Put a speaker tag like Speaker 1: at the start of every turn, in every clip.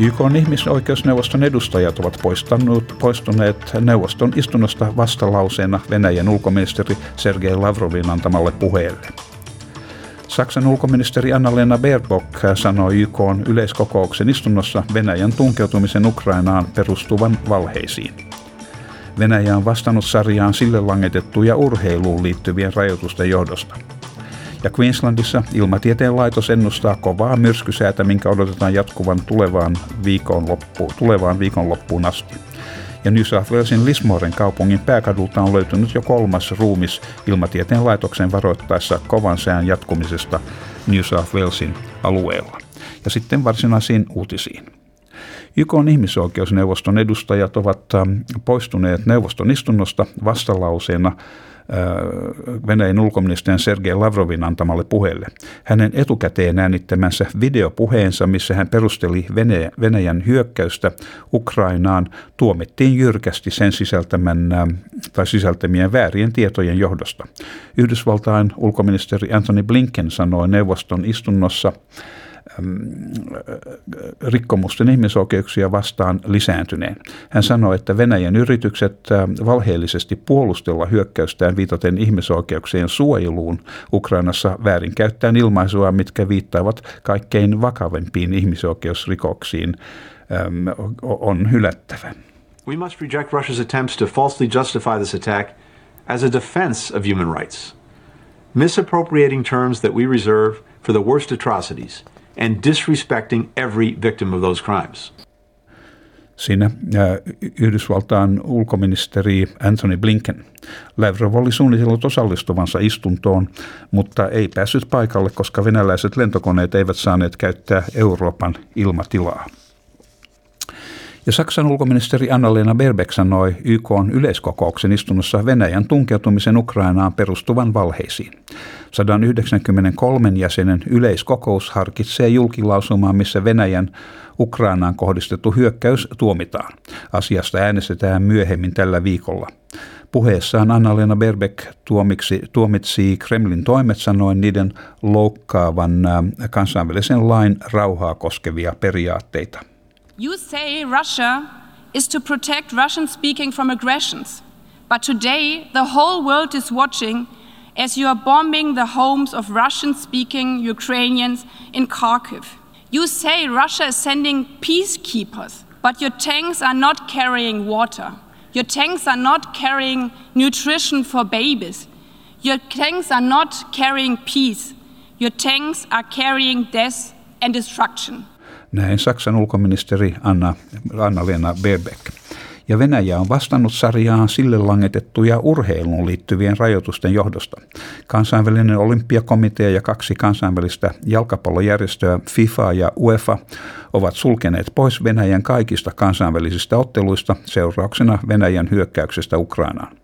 Speaker 1: YK on ihmisoikeusneuvoston edustajat ovat poistuneet neuvoston istunnosta vastalauseena Venäjän ulkoministeri Sergei Lavrovin antamalle puheelle. Saksan ulkoministeri Anna-Lena Baerbock sanoi YK yleiskokouksen istunnossa Venäjän tunkeutumisen Ukrainaan perustuvan valheisiin. Venäjä on vastannut sarjaan sille langetettuja urheiluun liittyvien rajoitusten johdosta – ja Queenslandissa ilmatieteen laitos ennustaa kovaa myrskysäätä, minkä odotetaan jatkuvan tulevaan, viikonloppu, tulevaan viikonloppuun asti. Ja New South Walesin Lismoren kaupungin pääkadulta on löytynyt jo kolmas ruumis ilmatieteen laitoksen varoittaessa kovan sään jatkumisesta New South Walesin alueella. Ja sitten varsinaisiin uutisiin. YK on ihmisoikeusneuvoston edustajat ovat ähm, poistuneet neuvoston istunnosta vastalauseena Venäjän ulkoministerin Sergei Lavrovin antamalle puheelle. Hänen etukäteen äänittämänsä videopuheensa, missä hän perusteli Venäjän hyökkäystä Ukrainaan, tuomittiin jyrkästi sen sisältämän tai sisältämien väärien tietojen johdosta. Yhdysvaltain ulkoministeri Anthony Blinken sanoi neuvoston istunnossa, rikkomusten ihmisoikeuksia vastaan lisääntyneen. Hän sanoi, että Venäjän yritykset valheellisesti puolustella hyökkäystään viitaten ihmisoikeuksien suojeluun Ukrainassa väärinkäyttäen ilmaisua, mitkä viittaavat kaikkein vakavimpiin ihmisoikeusrikoksiin, on hylättävä.
Speaker 2: We must reject Russia's attempts to falsely justify this attack as a defense of human rights, misappropriating terms that we reserve for the worst atrocities – and disrespecting every victim of those crimes.
Speaker 1: Siinä Yhdysvaltain ulkoministeri Anthony Blinken. Lavrov oli suunnitellut osallistuvansa istuntoon, mutta ei päässyt paikalle, koska venäläiset lentokoneet eivät saaneet käyttää Euroopan ilmatilaa. Ja Saksan ulkoministeri Anna-Lena Baerbeck sanoi YK yleiskokouksen istunnossa Venäjän tunkeutumisen Ukrainaan perustuvan valheisiin. 193 jäsenen yleiskokous harkitsee julkilausumaa, missä Venäjän Ukrainaan kohdistettu hyökkäys tuomitaan. Asiasta äänestetään myöhemmin tällä viikolla. Puheessaan Anna-Lena Baerbeck tuomiksi, tuomitsi Kremlin toimet sanoen niiden loukkaavan kansainvälisen lain rauhaa koskevia periaatteita.
Speaker 3: You say Russia is to protect Russian speaking from aggressions, but today the whole world is watching as you are bombing the homes of Russian speaking Ukrainians in Kharkiv. You say Russia is sending peacekeepers, but your tanks are not carrying water. Your tanks are not carrying nutrition for babies. Your tanks are not carrying peace. Your tanks are carrying death and destruction.
Speaker 1: Näin Saksan ulkoministeri Anna, Anna-Lena Baerbeck. Ja Venäjä on vastannut sarjaan sille langetettuja urheiluun liittyvien rajoitusten johdosta. Kansainvälinen olympiakomitea ja kaksi kansainvälistä jalkapallojärjestöä FIFA ja UEFA ovat sulkeneet pois Venäjän kaikista kansainvälisistä otteluista seurauksena Venäjän hyökkäyksestä Ukrainaan.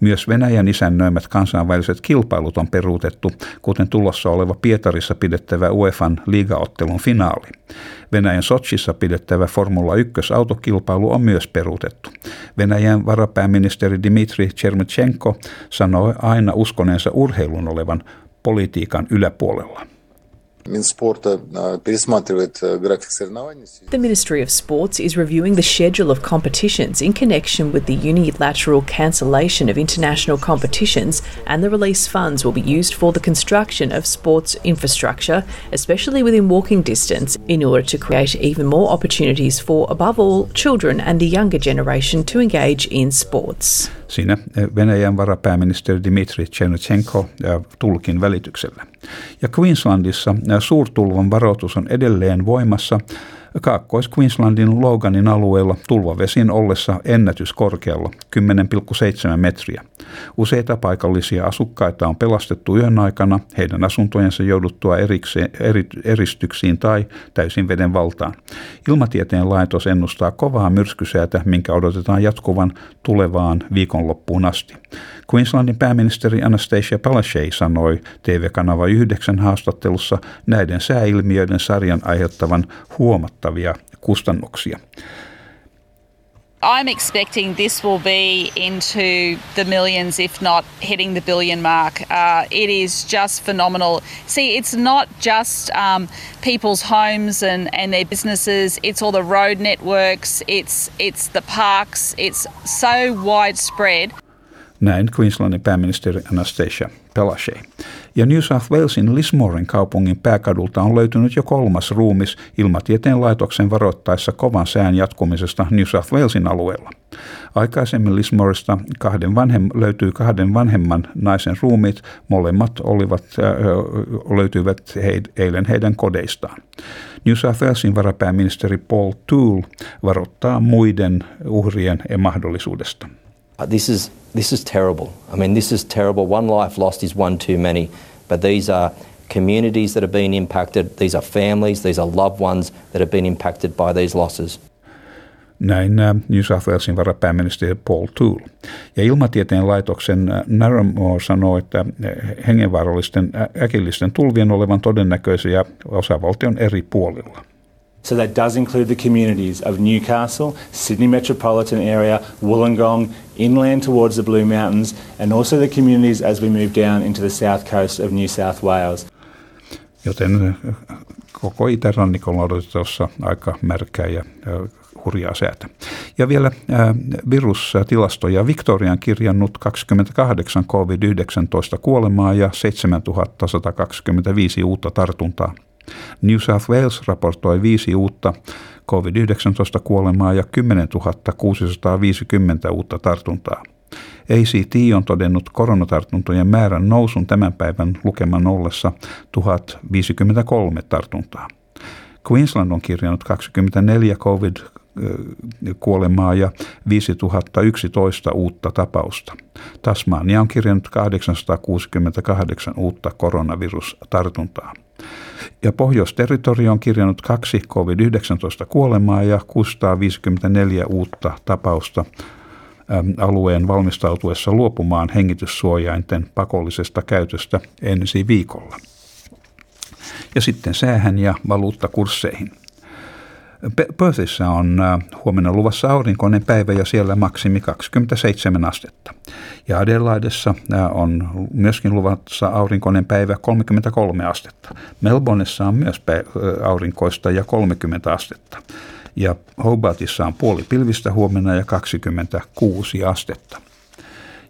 Speaker 1: Myös Venäjän isännöimät kansainväliset kilpailut on peruutettu, kuten tulossa oleva Pietarissa pidettävä UEFan liigaottelun finaali. Venäjän Sochissa pidettävä Formula 1-autokilpailu on myös peruutettu. Venäjän varapääministeri Dmitri Chermichenko sanoi aina uskoneensa urheilun olevan politiikan yläpuolella.
Speaker 4: The Ministry of Sports is reviewing the schedule of competitions in connection with the unilateral cancellation of international competitions, and the release funds will be used for the construction of sports infrastructure, especially within walking distance, in order to create even more opportunities for, above all, children and the younger generation to engage in sports.
Speaker 1: Siinä Venäjän varapääministeri Dmitri Chernetchenko tulkin välityksellä. Ja Queenslandissa suurtulvan varoitus on edelleen voimassa Kaakkois-Queenslandin Loganin alueella tulvavesien ollessa ennätyskorkealla 10,7 metriä. Useita paikallisia asukkaita on pelastettu yön aikana heidän asuntojensa jouduttua erikseen, eri, eristyksiin tai täysin veden valtaan. Ilmatieteen laitos ennustaa kovaa myrskysäätä, minkä odotetaan jatkuvan tulevaan viikonloppuun asti. Queenslandin pääministeri Anastasia Palaszczuk sanoi TV-kanava 9 haastattelussa näiden sääilmiöiden sarjan aiheuttavan kustannuksia.
Speaker 5: I'm expecting this will be into the millions, if not hitting the billion mark. Uh, it is just phenomenal. See, it's not just um, people's homes and, and their businesses. It's all the road networks. It's it's the parks. It's so widespread.
Speaker 1: Näin Queenslandin pääministeri Anastasia Palaszczuk. Ja New South Walesin Lismoren kaupungin pääkadulta on löytynyt jo kolmas ruumis ilmatieteen laitoksen varoittaessa kovan sään jatkumisesta New South Walesin alueella. Aikaisemmin Lismoresta kahden vanhem, löytyi kahden vanhemman naisen ruumiit, molemmat olivat, äh, löytyivät he, eilen heidän kodeistaan. New South Walesin varapääministeri Paul Toole varoittaa muiden uhrien mahdollisuudesta.
Speaker 6: Uh, this is this is terrible. I mean, this is terrible. One life lost is one too many. But these are communities that have been impacted. These are families. These are loved ones that have been impacted by these losses.
Speaker 1: Näin äh, New South Walesin varapääministeri Paul Toole. Ja ilmatieteen laitoksen äh, Narramore sanoo, että äh, hengenvaarallisten äkillisten tulvien olevan todennäköisiä osavaltion eri puolilla.
Speaker 7: So that does include the communities of Newcastle, Sydney metropolitan area, Wollongong, inland towards the Blue Mountains, and also the communities as we move down into the south coast of New South Wales.
Speaker 1: Joten eh, koko itärannikolla odotettavassa aika märkää ja hurjaa säätä. Ja vielä ää, virustilastoja. Victoria on kirjannut 28 COVID-19 kuolemaa ja 7125 uutta tartuntaa. New South Wales raportoi viisi uutta COVID-19 kuolemaa ja 10 650 uutta tartuntaa. ACT on todennut koronatartuntojen määrän nousun tämän päivän lukeman ollessa 1053 tartuntaa. Queensland on kirjannut 24 COVID kuolemaa ja 5011 uutta tapausta. Tasmania on kirjannut 868 uutta koronavirustartuntaa. Ja Pohjois-territorio on kirjannut kaksi COVID-19 kuolemaa ja 654 uutta tapausta alueen valmistautuessa luopumaan hengityssuojainten pakollisesta käytöstä ensi viikolla. Ja sitten säähän ja valuuttakursseihin – Perthissä on äh, huomenna luvassa aurinkoinen päivä ja siellä maksimi 27 astetta. Ja Adelaidessa äh, on myöskin luvassa aurinkoinen päivä 33 astetta. Melbourneissa on myös äh, aurinkoista ja 30 astetta. Ja Hobartissa on puoli pilvistä huomenna ja 26 astetta.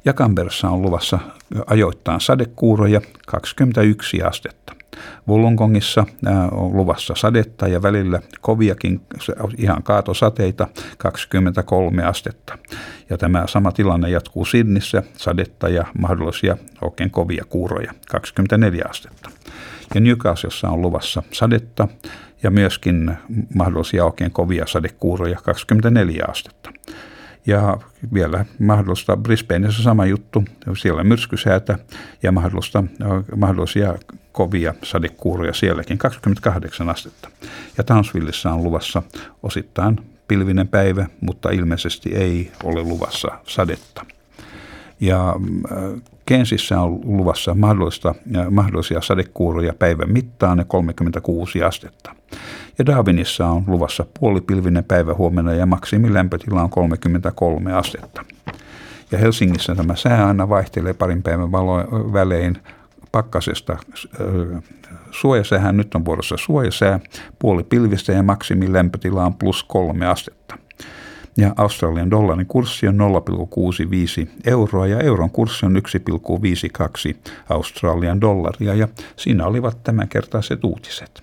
Speaker 1: Ja Canberrassa on luvassa ajoittain sadekuuroja 21 astetta. Wollongongissa on luvassa sadetta ja välillä koviakin ihan kaatosateita 23 astetta. Ja tämä sama tilanne jatkuu Sydnissä, sadetta ja mahdollisia oikein kovia kuuroja 24 astetta. Ja Newcastlessa on luvassa sadetta ja myöskin mahdollisia oikein kovia sadekuuroja 24 astetta. Ja vielä mahdollista Brisbaneissa sama juttu, siellä myrskysäätä ja mahdollista, mahdollisia kovia sadekuuroja sielläkin, 28 astetta. Ja Townsvillessä on luvassa osittain pilvinen päivä, mutta ilmeisesti ei ole luvassa sadetta. Ja Kensissä on luvassa mahdollista, mahdollisia sadekuuroja päivän mittaan ja 36 astetta. Ja Darwinissa on luvassa puolipilvinen päivä huomenna ja maksimilämpötila on 33 astetta. Ja Helsingissä tämä sää aina vaihtelee parin päivän valo- välein pakkasesta suojasäähän. Nyt on vuorossa suojasää, puoli pilvistä ja maksimilämpötila on plus kolme astetta. Ja Australian dollarin kurssi on 0,65 euroa ja euron kurssi on 1,52 Australian dollaria. Ja siinä olivat tämänkertaiset uutiset.